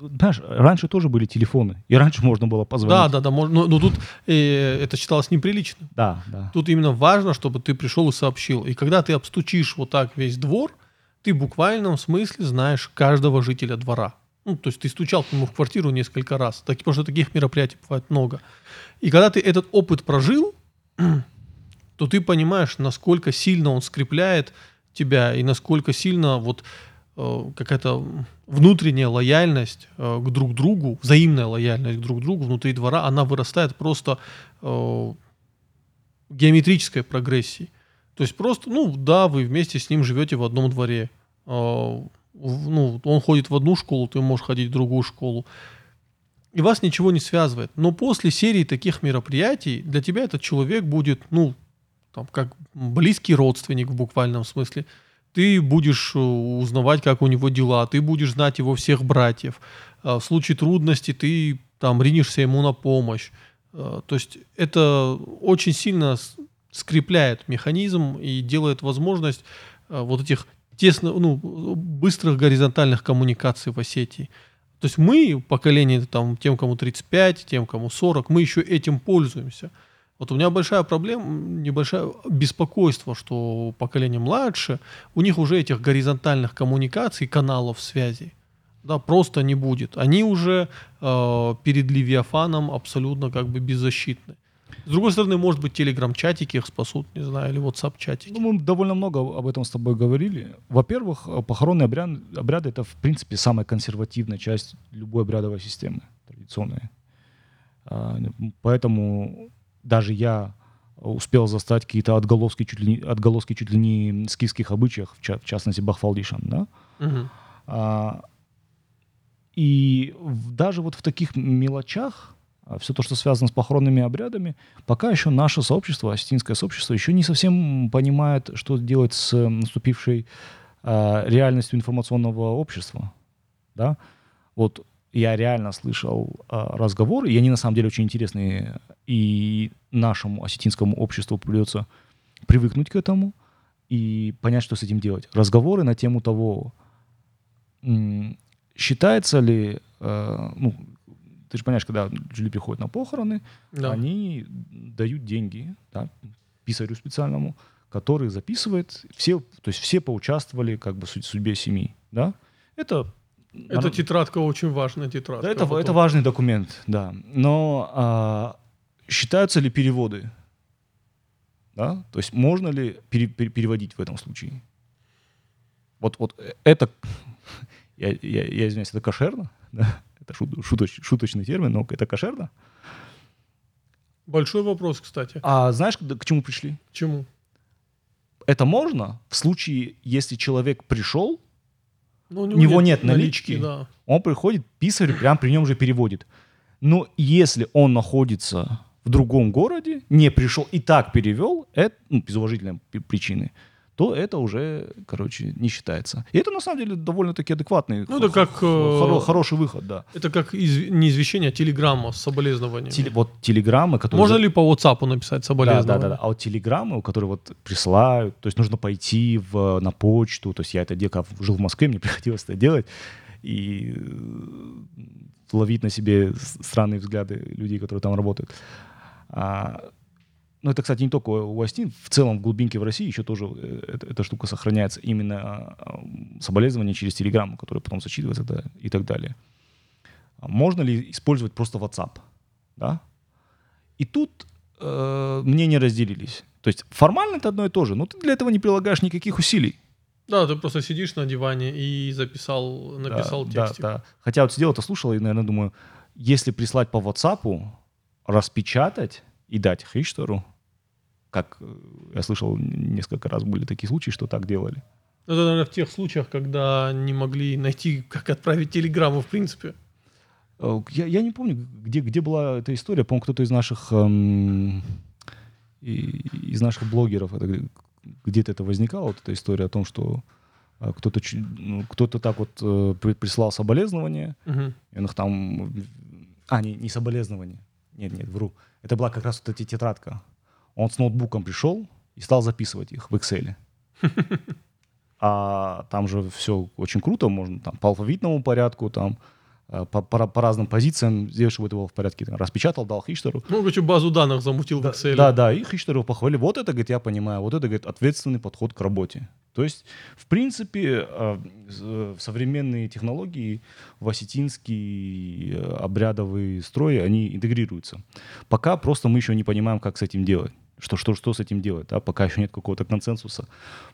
Знаешь, раньше тоже были телефоны, и раньше можно было позвонить. Да, да, да, можно, но, но тут э, это считалось неприличным. Да, да. Тут именно важно, чтобы ты пришел и сообщил. И когда ты обстучишь вот так весь двор, ты в буквальном смысле знаешь каждого жителя двора. Ну, то есть ты стучал к нему в квартиру несколько раз, так, потому что таких мероприятий бывает много. И когда ты этот опыт прожил, [clears throat] то ты понимаешь, насколько сильно он скрепляет тебя и насколько сильно вот какая-то внутренняя лояльность э, к друг другу, взаимная лояльность к друг другу внутри двора, она вырастает просто э, геометрической прогрессии. То есть просто, ну да, вы вместе с ним живете в одном дворе. Э, ну, он ходит в одну школу, ты можешь ходить в другую школу. И вас ничего не связывает. Но после серии таких мероприятий для тебя этот человек будет, ну, там, как близкий родственник в буквальном смысле. Ты будешь э, узнавать, как у него дела, ты будешь знать его всех братьев. Э, В случае трудности ты там ринешься ему на помощь. Э, То есть это очень сильно скрепляет механизм и делает возможность э, вот этих тесно, ну, быстрых горизонтальных коммуникаций в Осетии. То есть мы, поколение там, тем, кому 35, тем, кому 40, мы еще этим пользуемся. Вот у меня большая проблема, небольшое беспокойство, что поколение младше, у них уже этих горизонтальных коммуникаций, каналов связи, да, просто не будет. Они уже э, перед Левиафаном абсолютно как бы беззащитны. С другой стороны, может быть, телеграм-чатики их спасут, не знаю, или WhatsApp-чатики. Ну, мы довольно много об этом с тобой говорили. Во-первых, похоронные обряд, обряды это, в принципе, самая консервативная часть любой обрядовой системы, традиционной. А, Поэтому даже я успел застать какие-то отголоски чуть ли, не- отголоски чуть ли не скифских обычаев, в, ча- в частности, Бахфалдишан, да? Мгм. А, и в- даже вот в таких мелочах, все то, что связано с похоронными обрядами, пока еще наше сообщество, осетинское сообщество, еще не совсем понимает, что делать с э, наступившей а, реальностью информационного общества. Да? Вот я реально слышал а, разговоры, и они на самом деле очень интересные, и нашему осетинскому обществу придется привыкнуть к этому и понять, что с этим делать. Разговоры на тему того, считается ли, э, ну, ты же понимаешь, когда люди приходят на похороны, Да. они дают деньги да, писарю специальному, который записывает, все, то есть все поучаствовали как бы в суд- судьбе семьи, да? Это Это тетрадка очень важная тетрадка. да, это, потом. это важный документ, да. Но а, считаются ли переводы? Да? То есть можно ли пере- пере- переводить в этом случае? Вот, вот это, я, я, я извиняюсь, это кошерно? Да? Это шут- шуточ- шуточный термин, но это кошерно. Большой вопрос, кстати. А знаешь, к чему пришли? К чему? Это можно в случае, если человек пришел, Ну, У него нет налички. Да. он приходит, писарь прям при нем же переводит. Но если он находится в другом городе, не пришел и так перевел, это, ну, без уважительной причины, то это уже, короче, не считается. И это, на самом деле, довольно-таки адекватный, ну, это как, хоро- э, хороший выход, да. Это как из, не извещение, а телеграмма с соболезнованием. Теле, вот телеграммы, которые... Можно ли по WhatsApp написать соболезнования? Да, да, да, да. А вот телеграммы, которые вот присылают, то есть нужно пойти в, на почту, то есть я это делал, жил в Москве, мне [laughs] приходилось это делать, и э, ловить на себе странные взгляды людей, которые там работают. А, ну, это, кстати, не только у Астин, в целом в глубинке в России еще тоже э, эта, эта штука сохраняется. Именно а, соболезнования через Телеграм, которые потом зачитываются да, и так далее. А можно ли использовать просто WhatsApp? Да? И тут э, мнения разделились. То есть формально это одно и то же, но ты для этого не прилагаешь никаких усилий. Да, ты просто сидишь на диване и записал, написал да, текстик. Да, да. Хотя вот сидел это слушал и, наверное, думаю, если прислать по WhatsApp, распечатать и дать Хриштеру, как э, я слышал, несколько раз были такие случаи, что так делали. Ну, это, наверное, в тех случаях, когда не могли найти, как отправить телеграмму, в принципе. Э, я, я не помню, где, где была эта история. По-моему, кто-то из наших, эм, из наших блогеров, это, где-то это возникало, вот эта история о том, что э, кто-то, ну, кто-то так вот э, прислал соболезнования, угу. и он их там... А, не, не соболезнования. Нет, нет, вру. Это была как раз вот эта тетрадка. Он с ноутбуком пришел и стал записывать их в Excel. [laughs] А там же все очень круто, можно там по алфавитному порядку, там Э, по, по, по разным позициям, сделать, чтобы это было в порядке. Там, распечатал, дал Хичтеру. Ну, короче, базу данных замутил да, в Excel. Да, да, и Хичтеру похвалили. Вот это, говорит, я понимаю, вот это, говорит, ответственный подход к работе. То есть, в принципе, э, э, современные технологии в осетинский обрядовый строй, они интегрируются. Пока просто мы еще не понимаем, как с этим делать что, что, что с этим делать, да, пока еще нет какого-то консенсуса.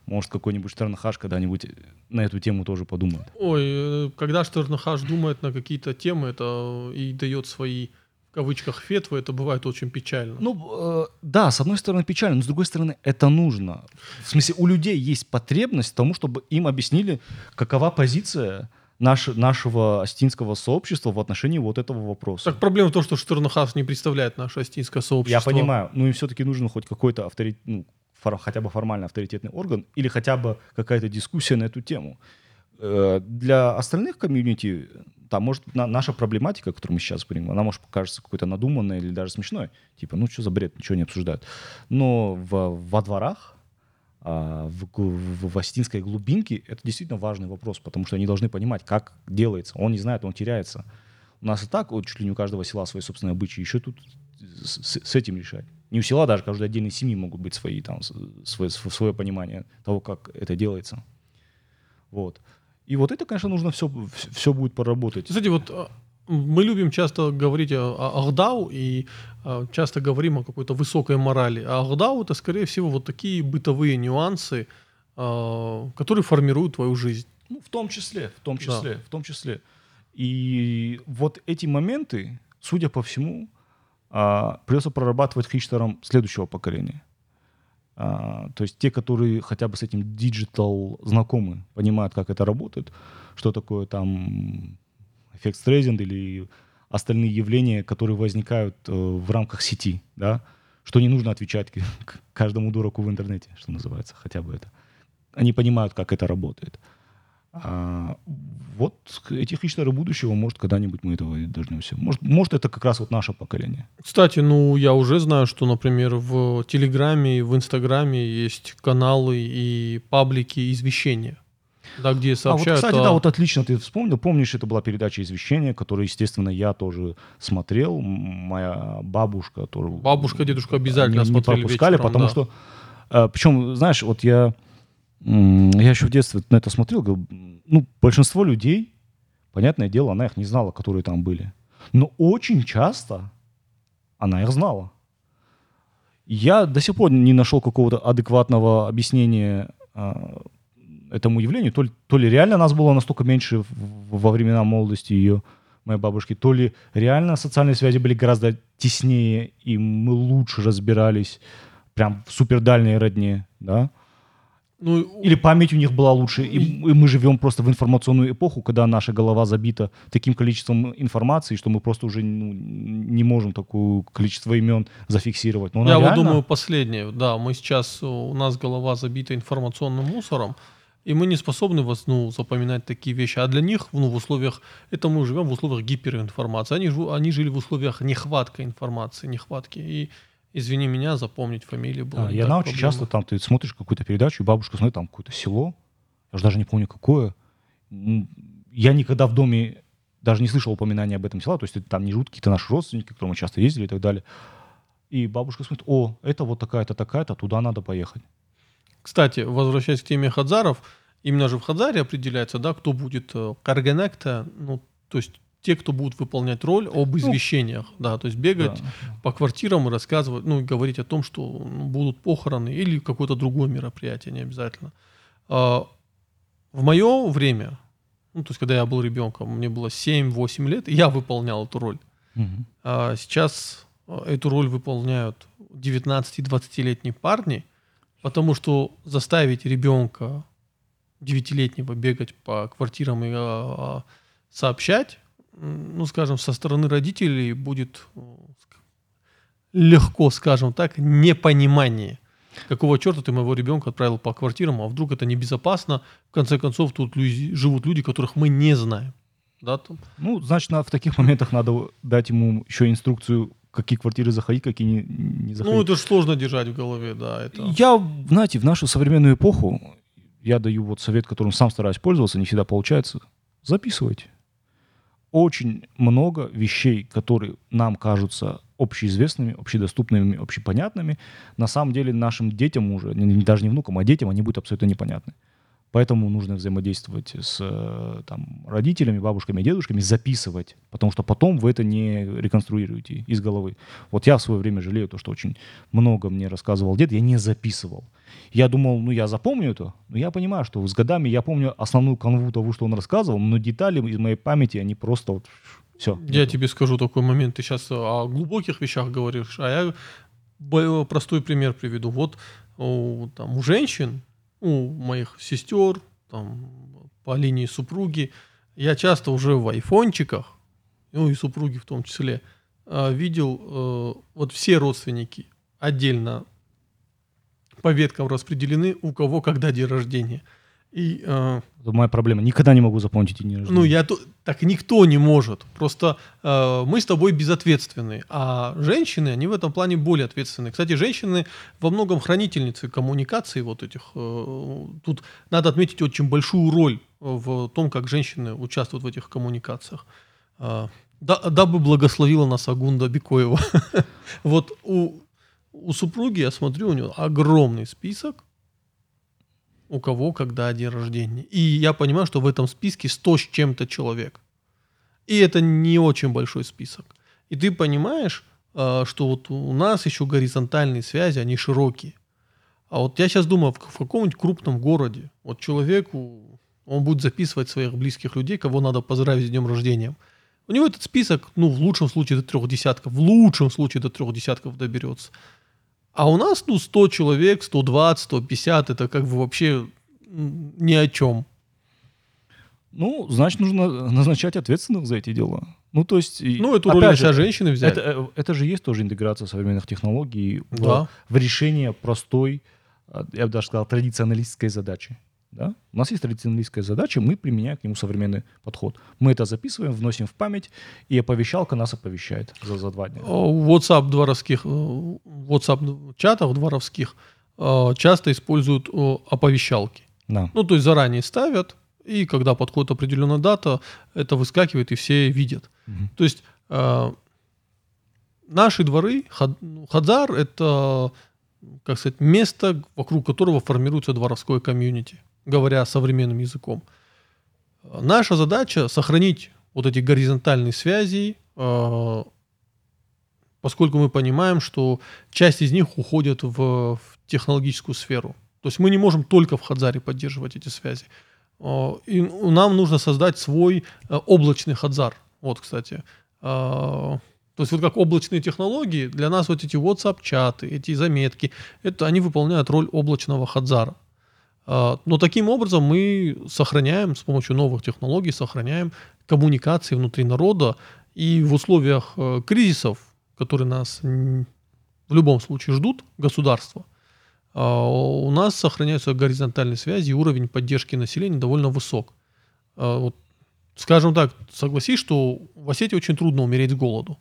Может, какой-нибудь Штернахаш когда-нибудь на эту тему тоже подумает. Ой, э, когда Штернахаш думает на какие-то темы это и дает свои кавычках фетвы, это бывает очень печально. Ну, э, да, с одной стороны печально, но с другой стороны это нужно. В смысле, у людей есть потребность тому, чтобы им объяснили, какова позиция наш, нашего астинского сообщества в отношении вот этого вопроса. Так проблема в том, что Штернхаус не представляет наше астинское сообщество. Я понимаю, но им все-таки нужен хоть какой-то авторитет, ну, фор, хотя бы формально авторитетный орган или хотя бы какая-то дискуссия на эту тему. Э, для остальных комьюнити, там, может, наша проблематика, которую мы сейчас говорим, она может покажется какой-то надуманной или даже смешной. Типа, ну что за бред, ничего не обсуждают. Но в, во дворах а, в, в, в Остинской глубинке, это действительно важный вопрос, потому что они должны понимать, как делается. Он не знает, он теряется. У нас и так вот, чуть ли не у каждого села свои собственные обычаи. Еще тут с, с этим решать. Не у села даже, каждой отдельной семьи могут быть свои, там, свое, свое понимание того, как это делается. Вот. И вот это, конечно, нужно все, все будет поработать. Кстати, вот а, мы любим часто говорить о, Ахдау и э, часто говорим о какой-то высокой морали. А Ахдау это, скорее всего, вот такие бытовые нюансы, э, которые формируют твою жизнь. Ну, в том числе, в том числе, да. в том числе. И вот эти моменты, судя по всему, придется прорабатывать хистерам следующего поколения. Э, то есть те, которые хотя бы с этим digital знакомы, понимают, как это работает, что такое там эффект Стрейзенд или остальные явления, которые возникают э, в рамках сети, да, что не нужно отвечать к каждому дураку в интернете, что называется, хотя бы это. Они понимают, как это работает. А вот этих хищнеров будущего, может, когда-нибудь мы этого и дождемся. Может, может, это как раз вот наше поколение. Кстати, ну, я уже знаю, что, например, в Телеграме, в Инстаграме есть каналы и паблики извещения да, где сообщают. А вот, кстати, о... да, вот отлично ты вспомнил. Помнишь, это была передача «Извещение», которую, естественно, я тоже смотрел. Моя бабушка тоже... Бабушка, дедушка обязательно не, смотрели не пропускали, вечером, потому да. что... А, причем, знаешь, вот я... Я еще в детстве на это смотрел. Говорю, ну, большинство людей, понятное дело, она их не знала, которые там были. Но очень часто она их знала. Я до сих пор не нашел какого-то адекватного объяснения а, этому явлению. То ли, то ли реально нас было настолько меньше во времена молодости ее, моей бабушки, то ли реально социальные связи были гораздо теснее, и мы лучше разбирались прям в супер дальней родне, да. Ну, Или память у них была лучше, и, и мы живем просто в информационную эпоху, когда наша голова забита таким количеством информации, что мы просто уже ну, не можем такое количество имен зафиксировать. Но Я вот думаю, последнее, да, мы сейчас, у нас голова забита информационным мусором, и мы не способны вас, ну, запоминать такие вещи. А для них, ну, в условиях, это мы живем в условиях гиперинформации. Они, они жили в условиях нехватка информации, нехватки. И извини меня, запомнить фамилию было. Да, я на очень часто там, ты смотришь какую-то передачу, и бабушка смотрит там какое-то село, я уже даже не помню какое. Я никогда в доме даже не слышал упоминания об этом села, то есть это там не живут какие-то наши родственники, к которым мы часто ездили и так далее. И бабушка смотрит, о, это вот такая-то, такая-то, туда надо поехать. Кстати, возвращаясь к теме Хадзаров, именно же в Хадзаре определяется, да, кто будет э, каргенекта, ну, то есть те, кто будут выполнять роль об ну, извещениях, ну, да, то есть бегать да. по квартирам и рассказывать, ну, и говорить о том, что ну, будут похороны или какое-то другое мероприятие, не обязательно. А, в мое время, ну, то есть когда я был ребенком, мне было 7-8 лет, я выполнял эту роль. Угу. А сейчас а, эту роль выполняют 19-20-летние парни, потому что заставить ребенка 9-летнего бегать по квартирам и а, сообщать ну, скажем, со стороны родителей будет легко, скажем так, непонимание. Какого черта ты моего ребенка отправил по квартирам, а вдруг это небезопасно? В конце концов, тут люди, живут люди, которых мы не знаем. Да, там. Ну, значит, в таких моментах надо дать ему еще инструкцию, какие квартиры заходить, какие не, не заходить. Ну, это же сложно держать в голове, да. Это... Я, знаете, в нашу современную эпоху, я даю вот совет, которым сам стараюсь пользоваться, не всегда получается. Записывайте очень много вещей, которые нам кажутся общеизвестными, общедоступными, общепонятными, на самом деле нашим детям уже, даже не внукам, а детям, они будут абсолютно непонятны. Поэтому нужно взаимодействовать с э, там, родителями, бабушками, дедушками, записывать, потому что потом вы это не реконструируете из головы. Вот я в свое время жалею то, что очень много мне рассказывал дед, я не записывал. Я думал, ну я запомню это, но я понимаю, что с годами я помню основную канву того, что он рассказывал, но детали из моей памяти, они просто вот все. Я нету. тебе скажу такой момент, ты сейчас о глубоких вещах говоришь, а я простой пример приведу. Вот там, у женщин у моих сестер, там, по линии супруги, я часто уже в айфончиках, ну и супруги в том числе, а, видел э, вот все родственники отдельно по веткам распределены, у кого когда день рождения – и, э, Это моя проблема. Никогда не могу запомнить день рождения. Ну, я то, так никто не может. Просто э, мы с тобой безответственны. А женщины, они в этом плане более ответственны. Кстати, женщины во многом хранительницы коммуникации вот этих. Э, тут надо отметить очень большую роль в том, как женщины участвуют в этих коммуникациях. Э, да, дабы благословила нас Агунда Бикоева. [laughs] вот у, у супруги, я смотрю, у нее огромный список у кого когда день рождения. И я понимаю, что в этом списке 100 с чем-то человек. И это не очень большой список. И ты понимаешь, э, что вот у нас еще горизонтальные связи, они широкие. А вот я сейчас думаю, в каком-нибудь крупном городе, вот человеку, он будет записывать своих близких людей, кого надо поздравить с днем рождения. У него этот список, ну, в лучшем случае до трех десятков, в лучшем случае до трех десятков доберется. А у нас, ну, 100 человек, 120, 150, это как бы вообще ни о чем. Ну, значит, нужно назначать ответственных за эти дела. Ну, то есть... Ну, эту роль же, женщины взять. Это, э, это же есть тоже интеграция современных технологий да. в, в решение простой, а, я бы даже сказал, традиционалистской задачи. Да? У нас есть традиционалистская задача, мы применяем к нему современный подход. Мы это записываем, вносим в память, и оповещалка нас оповещает за, за два дня. В WhatsApp дворовских, э, WhatsApp чатах дворовских э, часто используют оповещалки. Да. Ну, то есть заранее ставят, и когда подходит определенная дата, это выскакивает, и все видят. Угу. То есть э, наши дворы, хад, Хадзар — это, как сказать, место, вокруг которого формируется дворовское комьюнити говоря современным языком. Наша задача сохранить вот эти горизонтальные связи, э, поскольку мы понимаем, что часть из них уходит в, в технологическую сферу. То есть мы не можем только в Хадзаре поддерживать эти связи. Э, и нам нужно создать свой э, облачный Хадзар. Вот, кстати. То есть вот как облачные технологии, для нас вот эти WhatsApp-чаты, эти заметки, это они выполняют роль облачного Хадзара. А, но таким образом мы сохраняем с помощью новых технологий, сохраняем коммуникации внутри народа. И в условиях э, кризисов, которые нас в любом случае ждут, государства, у нас сохраняются горизонтальные связи, и уровень поддержки населения довольно высок. А, вот, скажем так, согласись, что в Осетии очень трудно умереть с голоду.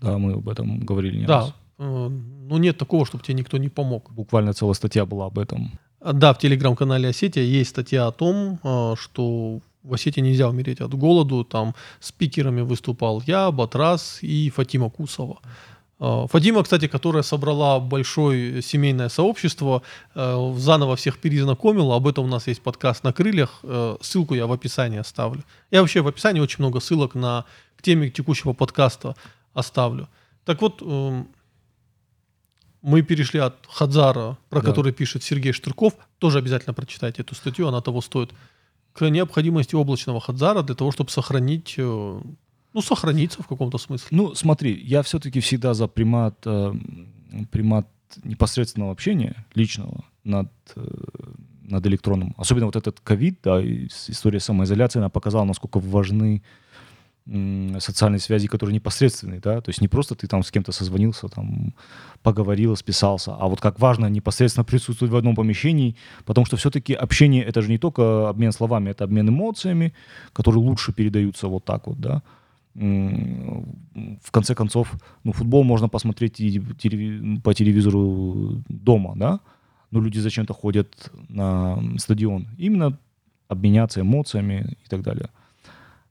Да, мы об этом говорили не да, раз. Но нет такого, чтобы тебе никто не помог. Буквально целая статья была об этом. Да, в телеграм-канале Осетия есть статья о том, э, что в Осетии нельзя умереть от голоду. Там спикерами выступал я, Батрас и Фатима Кусова. Э, Фатима, кстати, которая собрала большое семейное сообщество, э, заново всех перезнакомила. Об этом у нас есть подкаст на крыльях. Ссылку я в описании оставлю. Я вообще в описании очень много ссылок на к теме текущего подкаста оставлю. Так вот, эм, мы перешли от Хадзара, про да. который пишет Сергей Штырков, тоже обязательно прочитайте эту статью, она того стоит, к необходимости облачного Хадзара для того, чтобы сохранить, э, ну, сохраниться в каком-то смысле. Ну, смотри, я все-таки всегда за примат, э, примат непосредственного общения, личного, над, э, над электронным. Особенно вот этот ковид, да, история самоизоляции, она показала, насколько важны социальной связи, которые непосредственные, да, то есть не просто ты там с кем-то созвонился, там поговорил, списался, а вот как важно непосредственно присутствовать в одном помещении, потому что все-таки общение это же не только обмен словами, это обмен эмоциями, которые лучше передаются вот так вот, да. В конце концов, ну, футбол можно посмотреть и по телевизору дома, да, но люди зачем-то ходят на стадион. Именно обменяться эмоциями и так далее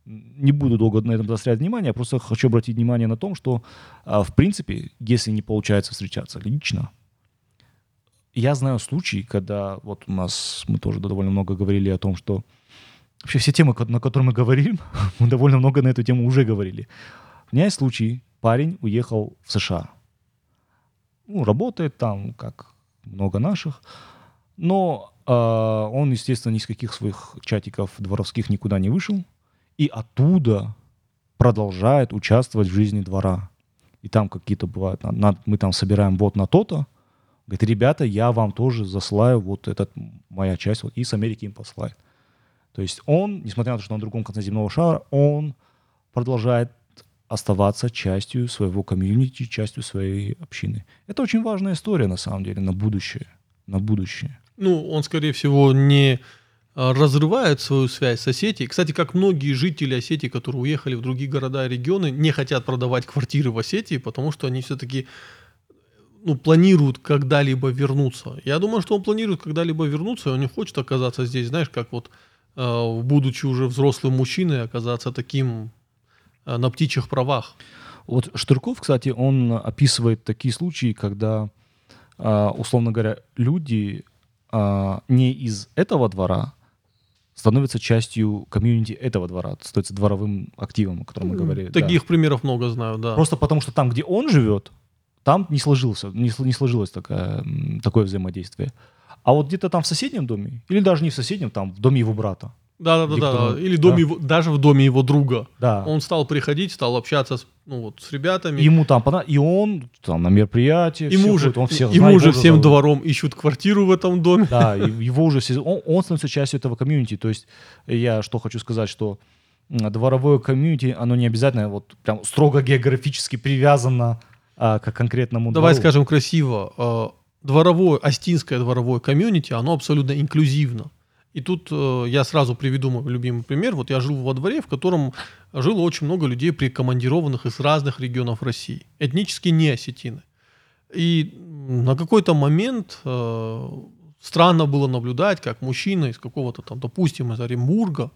не буду долго на этом заострять внимание, я просто хочу обратить внимание на том, что, а, в принципе, если не получается встречаться лично, я знаю случаи, когда вот у нас, мы тоже довольно много говорили о том, что вообще все темы, на которые мы говорим, [laughs] мы довольно много на эту тему уже говорили. У меня есть случай, парень уехал в США. Ну, работает там, как много наших, но э, он, естественно, ни с каких своих чатиков дворовских никуда не вышел, и оттуда продолжает участвовать в жизни двора. И там какие-то бывают, мы там собираем вот на то-то, говорит, ребята, я вам тоже засылаю вот этот, моя часть, вот, и с Америки им посылает. То есть он, несмотря на то, что на другом конце земного шара, он продолжает оставаться частью своего комьюнити, частью своей общины. Это очень важная история, на самом деле, на будущее. На будущее. Ну, он, скорее всего, не разрывают свою связь с Осетией. Кстати, как многие жители Осетии, которые уехали в другие города и регионы, не хотят продавать квартиры в Осетии, потому что они все-таки ну, планируют когда-либо вернуться. Я думаю, что он планирует когда-либо вернуться, и он не хочет оказаться здесь, знаешь, как вот э, будучи уже взрослым мужчиной, оказаться таким э, на птичьих правах. Вот Штырков, кстати, он описывает такие случаи, когда, условно говоря, люди не из этого двора, становится частью комьюнити этого двора, становится дворовым активом, о котором мы говорили. Таких да. примеров много знаю, да. Просто потому что там, где он живет, там не сложился, не, не сложилось такое, такое взаимодействие. А вот где-то там в соседнем доме, или даже не в соседнем, там в доме его брата, да, да, да, да. Или доме да. Его, даже в доме его друга. Да. Он стал приходить, стал общаться с, ну, вот, с ребятами. Ему там и он там на мероприятии. Ему уже, ходит, он всех ему знает, уже всем зовут. двором ищут квартиру в этом доме. Да, его уже все, он, он становится частью этого комьюнити. То есть я что хочу сказать, что дворовое комьюнити, оно не обязательно вот прям строго географически привязано а, к конкретному Давай двору. скажем красиво. А, дворовое, астинское дворовое комьюнити, оно абсолютно инклюзивно. И тут э, я сразу приведу мой любимый пример. Вот я жил во дворе, в котором жило очень много людей, прикомандированных из разных регионов России. Этнически не осетины. И на какой-то момент э, странно было наблюдать, как мужчина из какого-то там, допустим, из Оренбурга,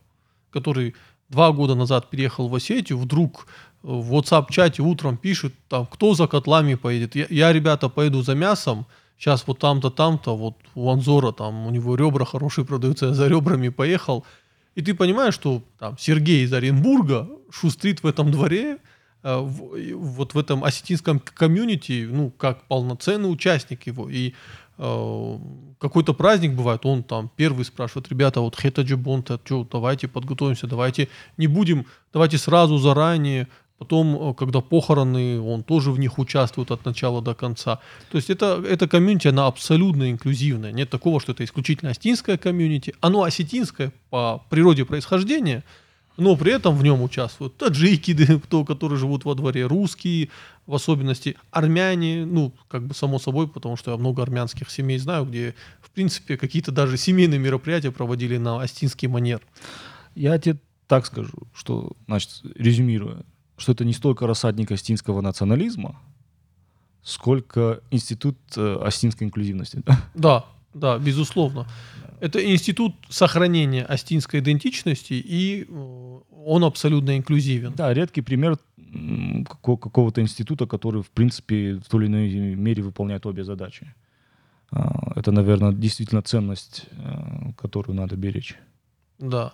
который два года назад переехал в Осетию, вдруг в WhatsApp-чате утром пишет, там, кто за котлами поедет. Я, я, ребята, поеду за мясом, сейчас вот там-то, там-то, вот у Анзора там у него ребра хорошие продаются, я за ребрами поехал. И ты понимаешь, что там Сергей из Оренбурга шустрит в этом дворе, э, в, вот в этом осетинском комьюнити, ну, как полноценный участник его. И э, какой-то праздник бывает, он там первый спрашивает, ребята, вот хета джибонта, что, давайте подготовимся, давайте не будем, давайте сразу заранее Потом, э, когда похороны, он тоже в них участвует от начала до конца. То есть это, это комьюнити, она абсолютно инклюзивная. Нет такого, что это исключительно осетинское комьюнити. Оно осетинское по природе происхождения, но при этом в нем участвуют таджики, [laughs] кто, которые живут во дворе, русские, в особенности армяне, ну, как бы само собой, потому что я много армянских семей знаю, где, в принципе, какие-то даже семейные мероприятия проводили на остинский манер. Я тебе так скажу, что, значит, резюмируя, что это не столько рассадник астинского национализма, сколько институт э, астинской инклюзивности. [laughs] Да, да, безусловно. Это институт сохранения астинской идентичности, и э, он абсолютно инклюзивен. Да, редкий пример какого-то института, который, в принципе, в той или иной мере выполняет обе задачи. А, это, наверное, действительно ценность, э, которую надо беречь. Да.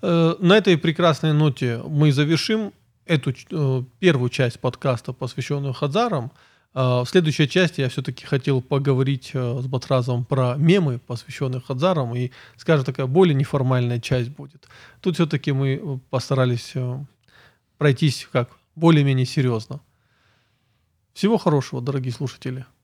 На этой прекрасной ноте мы завершим эту э, первую часть подкаста, посвященную Хазарам. Э, в следующей части я все-таки хотел поговорить э, с Батразом про мемы, посвященные Хазарам, и, скажем, такая более неформальная часть будет. Тут все-таки мы постарались э, пройтись как более-менее серьезно. Всего хорошего, дорогие слушатели.